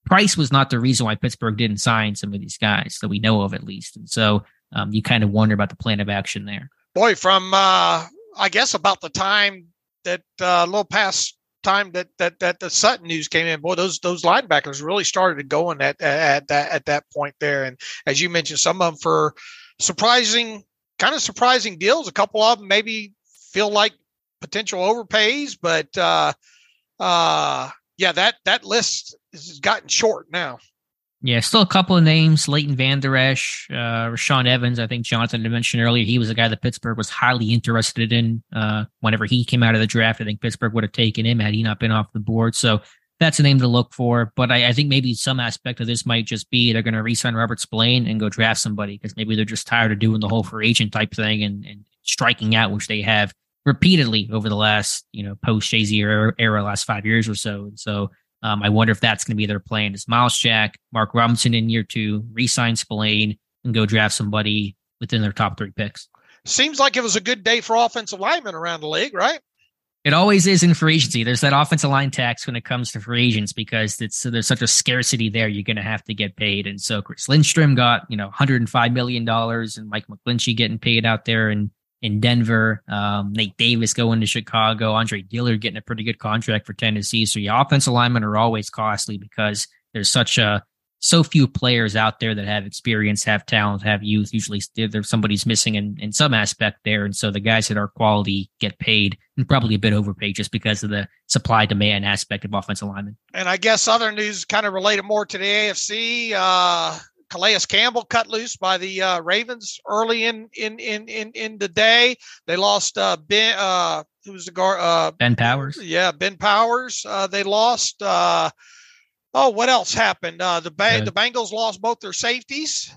price was not the reason why Pittsburgh didn't sign some of these guys that we know of at least. And so um, you kind of wonder about the plan of action there. Boy, from uh, I guess about the time that uh, a little past time that that that the Sutton news came in, boy, those those linebackers really started going at at that at that point there. And as you mentioned, some of them for surprising, kind of surprising deals. A couple of them maybe feel like potential overpays, but uh, uh, yeah, that that list has gotten short now. Yeah, still a couple of names: Leighton Vander Esch, uh, Rashaan Evans. I think Jonathan mentioned earlier he was a guy that Pittsburgh was highly interested in. Uh, whenever he came out of the draft, I think Pittsburgh would have taken him had he not been off the board. So that's a name to look for. But I, I think maybe some aspect of this might just be they're going to re-sign Robert Spillane and go draft somebody because maybe they're just tired of doing the whole free agent type thing and, and striking out, which they have repeatedly over the last you know post Shazier era, era, last five years or so. And so um, I wonder if that's going to be their plan is Myles Jack, Mark Robinson in year two, re-sign Spillane, and go draft somebody within their top three picks. Seems like it was a good day for offensive linemen around the league, right? It always is in free agency. There's that offensive line tax when it comes to free agents because it's there's such a scarcity there. You're going to have to get paid, and so Chris Lindstrom got you know 105 million dollars, and Mike McGlinchey getting paid out there, and in Denver. Um, Nate Davis going to Chicago. Andre Dillard getting a pretty good contract for Tennessee. So your offensive linemen are always costly because there's such a so few players out there that have experience, have talent, have youth. Usually there's somebody's missing in, in some aspect there. And so the guys that are quality get paid and probably a bit overpaid just because of the supply demand aspect of offensive linemen. And I guess other news kind of related more to the AFC. Uh, Calais Campbell cut loose by the uh, Ravens early in, in in in in the day. They lost uh, Ben. Uh, who was the guard? Uh, ben Powers. Yeah, Ben Powers. Uh, they lost. Uh, Oh, what else happened? Uh, the ba- the Bengals lost both their safeties.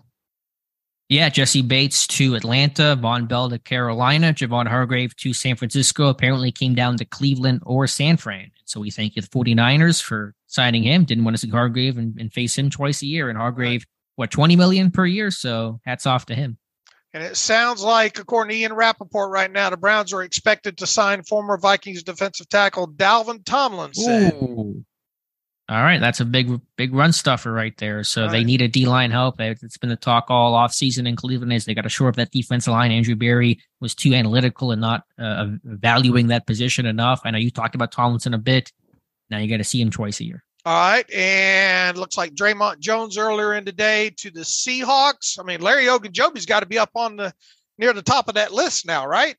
Yeah, Jessie Bates to Atlanta, Vonn Bell to Carolina, Javon Hargrave to San Francisco. Apparently came down to Cleveland or San Fran. So we thank you, the 49ers, for signing him. Didn't want to see Hargrave and, and face him twice a year. And Hargrave, what, 20 million per year? So hats off to him. And it sounds like, according to Ian Rapoport right now, the Browns are expected to sign former Vikings defensive tackle Dalvin Tomlinson. Ooh. All right, that's a big, big run stuffer right there. So right. they need a D line help. It's been the talk all off season in Cleveland is they got to shore up that defensive line. Andrew Berry was too analytical and not uh, valuing that position enough. I know you talked about Tomlinson a bit. Now you got to see him twice a year. All right, and looks like Dre'Mont Jones earlier in the day to the Seahawks. I mean, Larry Ogunjobi's got to be up on the near the top of that list now, right?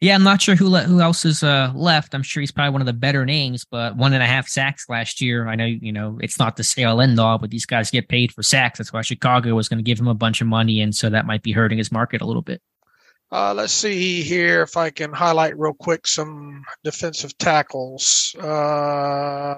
Yeah, I'm not sure who le- who else is uh, left. I'm sure he's probably one of the better names, but one and a half sacks last year. I know you know it's not the sale end all, but these guys get paid for sacks. That's why Chicago was going to give him a bunch of money, and so that might be hurting his market a little bit. Uh, let's see here if I can highlight real quick some defensive tackles. Uh,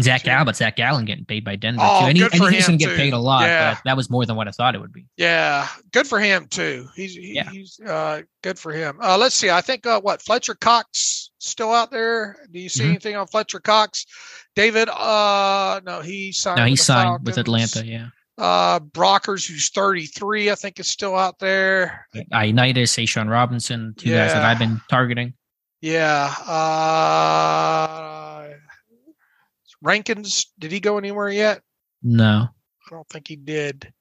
Zach Allen, but Zach Allen getting paid by Denver oh, too, and, he, and he's going to get paid a lot. Yeah. But that was more than what I thought it would be. Yeah, good for him too. He's he, yeah. he's uh, good for him. Uh, let's see. I think uh, what Fletcher Cox still out there. Do you see mm-hmm. anything on Fletcher Cox? David? Uh, no, he signed. No, he signed Falcons. with Atlanta. Yeah. Uh, Brockers, who's 33, I think is still out there. Ioannidis, A'Shawn Robinson, two yeah. guys that I've been targeting. Yeah. Uh, Rankins, did he go anywhere yet? No. I don't think he did.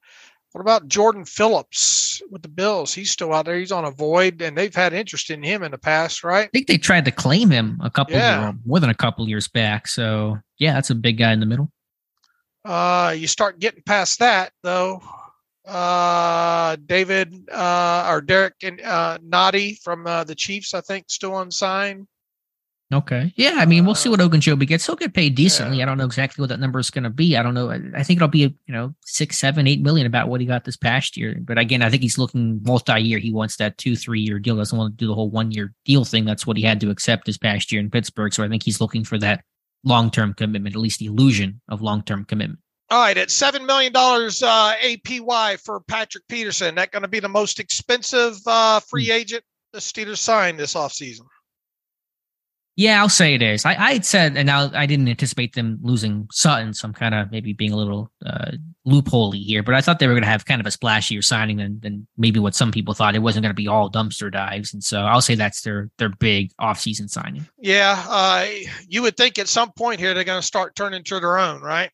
What about Jordan Phillips with the Bills? He's still out there. He's on a void, and they've had interest in him in the past, right? I think they tried to claim him a couple, yeah. Years, more than a couple years back. So yeah, that's a big guy in the middle. Uh, you start getting past that though. Uh, David uh, or Derrick and uh, Nnadi from uh, the Chiefs, I think, still unsigned. Okay. Yeah. I mean, we'll see what Ogunjobi gets. He'll get paid decently. Yeah. I don't know exactly what that number is going to be. I don't know. I think it'll be, you know, six, seven, eight million about what he got this past year. But again, I think he's looking multi year. He wants that two, three year deal. Doesn't want to do the whole one year deal thing. That's what he had to accept this past year in Pittsburgh. So I think he's looking for that long term commitment, at least the illusion of long term commitment. All right, at seven million dollars uh, APY for Patrick Peterson, that going to be the most expensive uh, free hmm. agent the Steelers signed this offseason. Yeah, I'll say it is. I, I said, and now I didn't anticipate them losing Sutton, so I'm kind of maybe being a little uh, loopholey here. But I thought they were going to have kind of a splashier signing than, than maybe what some people thought. It wasn't going to be all dumpster dives, and so I'll say that's their their big offseason signing. Yeah, uh, you would think at some point here they're going to start turning to their own, right?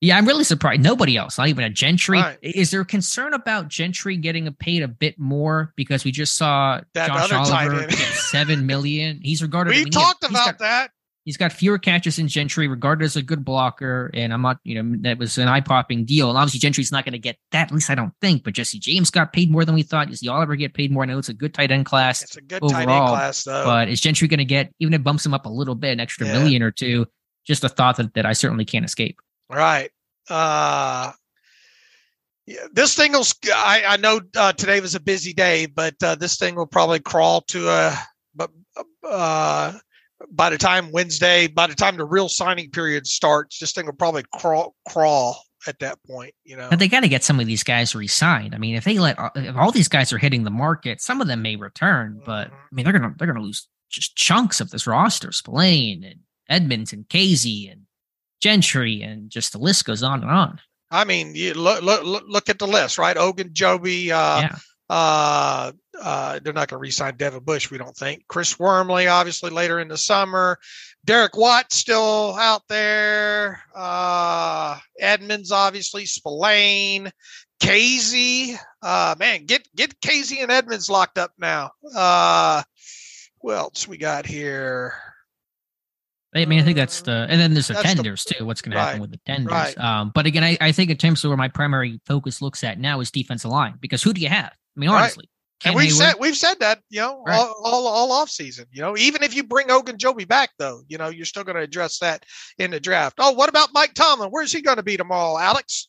Yeah, I'm really surprised. Nobody else, not even a Gentry. Right. Is there concern about Gentry getting paid a bit more because we just saw that Josh Oliver get seven million? He's regarded. We I mean, talked about got, that. He's got fewer catches than Gentry, regarded as a good blocker, and I'm not. You know, that was an eye popping deal. And obviously, Gentry's not going to get that. At least I don't think. But Jesse James got paid more than we thought. Does Oliver get paid more? I know it's a good tight end class. It's a good overall, tight end class, though. But is Gentry going to get even if it bumps him up a little bit, an extra yeah. million or two? Just a thought that, that I certainly can't escape. Right. Uh, yeah, this thing will. I, I know uh, today was a busy day, but uh, this thing will probably crawl to a. But uh, by the time Wednesday, by the time the real signing period starts, this thing will probably crawl crawl at that point. You know, but they got to get some of these guys re-signed. I mean, if they let if all these guys are hitting the market, some of them may return, but mm-hmm. I mean, they're gonna they're gonna lose just chunks of this roster. Spillane and Edmunds and Kazee and Gentry, and just the list goes on and on. I mean, you look look look at the list, right? Ogunjobi, uh, yeah. uh, uh, they're not going to re-sign Devin Bush, we don't think. Chris Wormley, obviously, later in the summer. Derek Watt still out there. Uh, Edmunds, obviously. Spillane, Kazee. Uh, man, get get Kazee and Edmunds locked up now. Uh, who else we got here? I mean, I think that's the, and then there's the That's the- tenders too. What's going to happen with the tenders? right. Um, but again, I, I think in terms of where my primary focus looks at now is defensive line because who do you have? I mean, Right. honestly, And we've Hayward- said we've said that you know Right. all, all all off season. You know, even if you bring Ogunjobi back, though, you know you're still going to address that in the draft. Oh, what about Mike Tomlin? Where's he going to be tomorrow, Alex?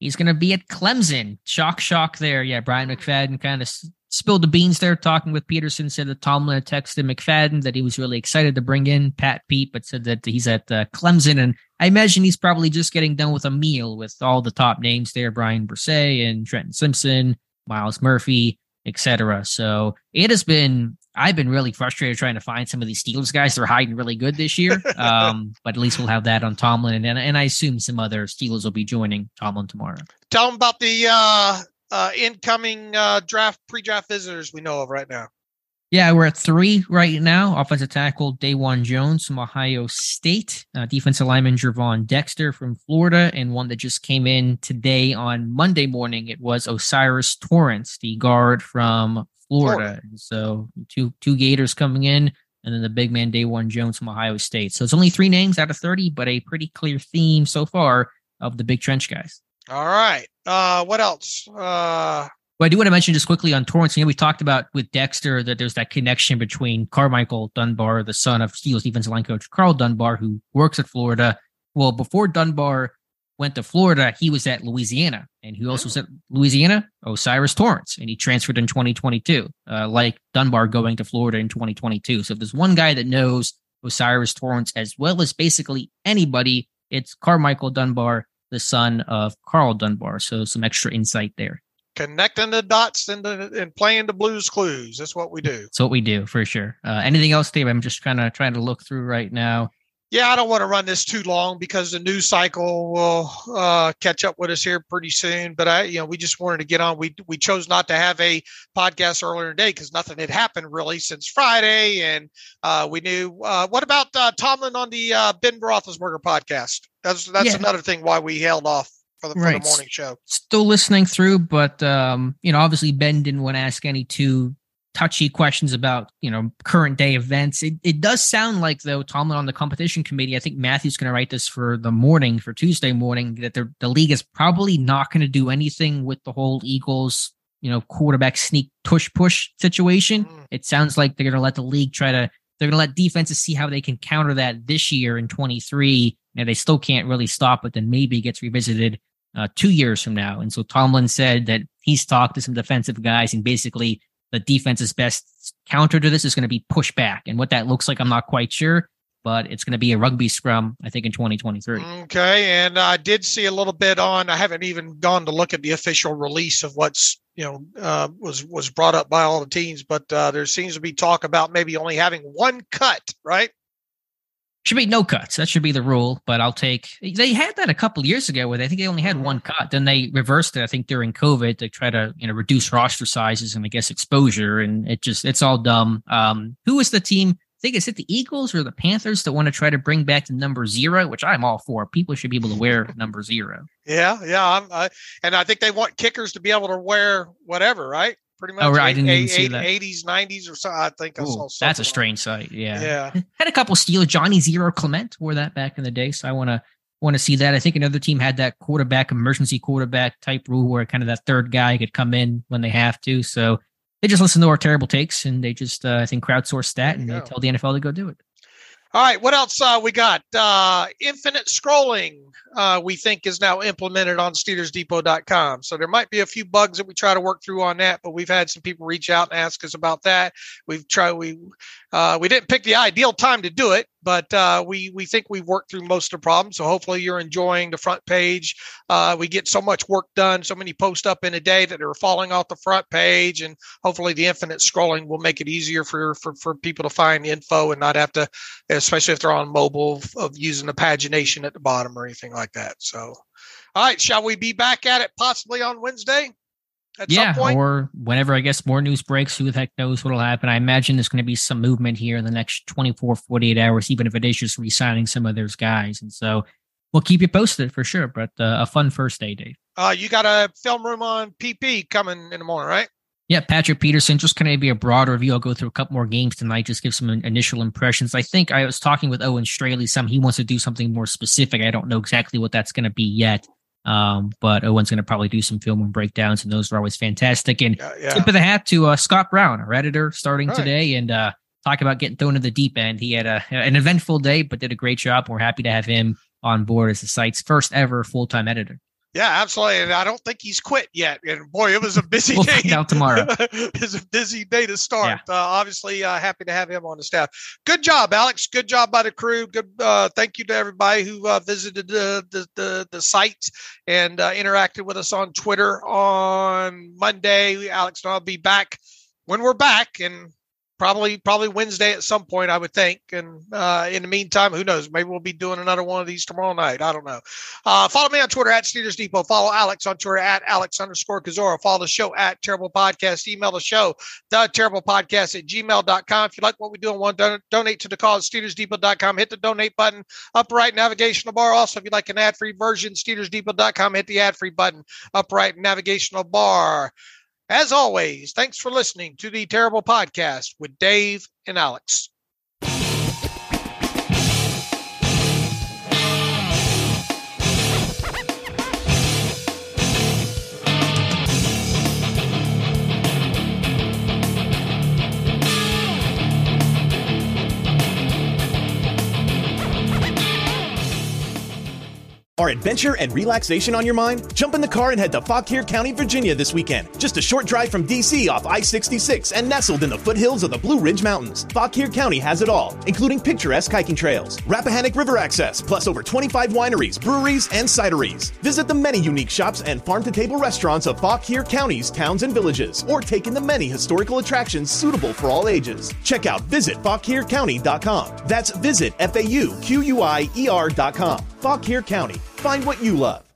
He's going to be at Clemson. Shock, shock there. Yeah, Bryant McFadden kind of spilled the beans there talking with Peterson. Said that Tomlin had texted McFadden that he was really excited to bring in Pat Pete, but said that he's at uh, Clemson. And I imagine he's probably just getting done with a meal with all the top names there Bryan Bresee and Trenton Simpson, Myles Murphy, etc. So it has been. I've been really frustrated trying to find some of these Steelers guys. They're hiding really good this year. Um, but at least we'll have that on Tomlin, and and I assume some other Steelers will be joining Tomlin tomorrow. Tell them about the uh, uh, incoming uh, draft pre-draft visitors we know of right now. Yeah, we're at three right now. Offensive tackle Dawand Jones from Ohio State, uh, defensive lineman Gervon Dexter from Florida, and one that just came in today on Monday morning. It was O'Cyrus Torrence, the guard from Florida. So two two Gators coming in, and then the big man Dawand Jones from Ohio State. So it's only three names out of thirty, but a pretty clear theme so far of the big trench guys. All right. Uh, what else? Uh, Well, I do want to mention just quickly on Torrence. You know, we talked about with Dexter that there's that connection between Carmichael Dunbar, the son of Steelers defensive line coach Karl Dunbar, who works at Florida. Well, before Dunbar went to Florida, he was at Louisiana, and he also said Louisiana O'Cyrus Torrence, and he transferred in 2022, uh, like Dunbar going to Florida in 2022. So if there's one guy that knows O'Cyrus Torrence as well as basically anybody, it's Carmichael Dunbar, the son of Karl Dunbar. So some extra insight there. connecting the dots and, the, and playing the blues clues. That's what we do. That's what we do for sure. Uh, anything else, Dave? I'm just kind of trying to look through right now. Yeah, I don't want to run this too long because the news cycle will uh, catch up with us here pretty soon. But I, you know, we just wanted to get on. We we chose not to have a podcast earlier today because nothing had happened really since Friday, and uh, we knew. Uh, what about uh, Tomlin on the uh, Ben Roethlisberger podcast? That's that's Yeah. another thing why we held off for the, for Right. the morning show. Still listening through, but um, you know, obviously Ben didn't want to ask any too touchy questions about you know current day events. It it does sound like though Tomlin on the competition committee. I think Matthew's going to write this for the morning for Tuesday morning that the the league is probably not going to do anything with the whole Eagles you know quarterback sneak tush push situation. Mm. It sounds like they're going to let the league try to they're going to let defenses see how they can counter that this year in 23. And they still can't really stop it. Then maybe it gets revisited uh, two years from now. And so Tomlin said that he's talked to some defensive guys, and basically the defense's best counter to this is going to be push back. And what that looks like, I'm not quite sure, but it's going to be a rugby scrum, I think, in 2023. Okay, and I did see a little bit on. I haven't even gone to look at the official release of what's you know uh, was was brought up by all the teams, but uh, there seems to be talk about maybe only having one cut, right? Should be no cuts. That should be the rule. But I'll take. They had that a couple years ago where I think they only had one cut. Then they reversed it. I think during COVID to try to you know reduce roster sizes and I guess exposure. And it just it's all dumb. Um, who was the team? I think it's it the Eagles or the Panthers that want to try to bring back the number zero, which I'm all for. People should be able to wear number zero. Yeah, yeah, I, and I think they want kickers to be able to wear whatever, right? Pretty much. Oh, right, I didn't even see eight- that. 80s, 90s, or something. I think I Ooh, saw. that's a strange sight. Yeah. Yeah, had a couple steals. Johnny Zero Clement wore that back in the day, so I want to want to see that. I think another team had that quarterback emergency quarterback type rule where kind of that third guy could come in when they have to. So they just listen to our terrible takes and they just uh, I think crowdsource that and they tell the NFL to go do it. All right, what else uh, we got? Uh, infinite scrolling, uh, we think, is now implemented on SteelersDepot.com. So there might be a few bugs that we try to work through on that, but we've had some people reach out and ask us about that. We've tried we uh, we didn't pick the ideal time to do it, but uh, we we think we've worked through most of the problems. So hopefully you're enjoying the front page. Uh, we get so much work done, so many posts up in a day that are falling off the front page, and hopefully the infinite scrolling will make it easier for for, for people to find info and not have to especially if they're on mobile of, of using the pagination at the bottom or anything like that. So, all right, shall we be back at it possibly on Wednesday at yeah, or whenever I guess more news breaks, who the heck knows what'll happen. I imagine there's going to be some movement here in the next 24, 48 hours, even if it is just re-signing some of those guys. And so we'll keep you posted for sure. But uh, a fun first day, Dave. uh, you got a film room on PP coming in the morning, right? Yeah, Patrick Peterson, just kind of be a broad review. I'll go through a couple more games tonight, just give some initial impressions. I think I was talking with Owen Straley, some he wants to do something more specific. I don't know exactly what that's going to be yet. Um, but Owen's going to probably do some film and breakdowns, and those are always fantastic. And yeah, yeah. tip of the hat to uh, Scott Brown, our editor, starting right. today, and uh, talk about getting thrown in the deep end. He had a, an eventful day, but did a great job. We're happy to have him on board as the site's first ever full time editor. Yeah, absolutely. And I don't think he's quit yet. And boy, it was a busy we'll day. Find tomorrow. it was a busy day to start. Yeah. Uh, obviously, uh, happy to have him on the staff. Good job, Alex. Good job by the crew. Good. Uh, thank you to everybody who uh, visited the, the, the the site and uh, interacted with us on Twitter on Monday. Alex and I'll be back when we're back, and probably probably Wednesday at some point, I would think. And uh, in the meantime, who knows? Maybe we'll be doing another one of these tomorrow night. I don't know. Uh, follow me on Twitter at Steelers Depot. Follow Alex on Twitter at Alex underscore Kozora. Follow the show at Terrible Podcast. Email the show, the Terrible Podcast at gmail.com. If you like what we do and want to donate to the cause, SteelersDepot.com. Hit the donate button, upright navigational bar. Also, if you'd like an ad free version, SteelersDepot.com. Hit the ad free button, upright navigational bar. As always, thanks for listening to the Terrible Podcast with Dave and Alex. Are adventure and relaxation on your mind? Jump in the car and head to Fauquier County, Virginia this weekend. Just a short drive from DC off I 66 and nestled in the foothills of the Blue Ridge Mountains. Fauquier County has it all, including picturesque hiking trails, Rappahannock River access, plus over 25 wineries, breweries, and cideries. Visit the many unique shops and farm to table restaurants of Fauquier County's towns and villages, or take in the many historical attractions suitable for all ages. Check out visitfauquiercounty.com. That's visit F A U Q U I E R.com. Fauquier County Find what you love.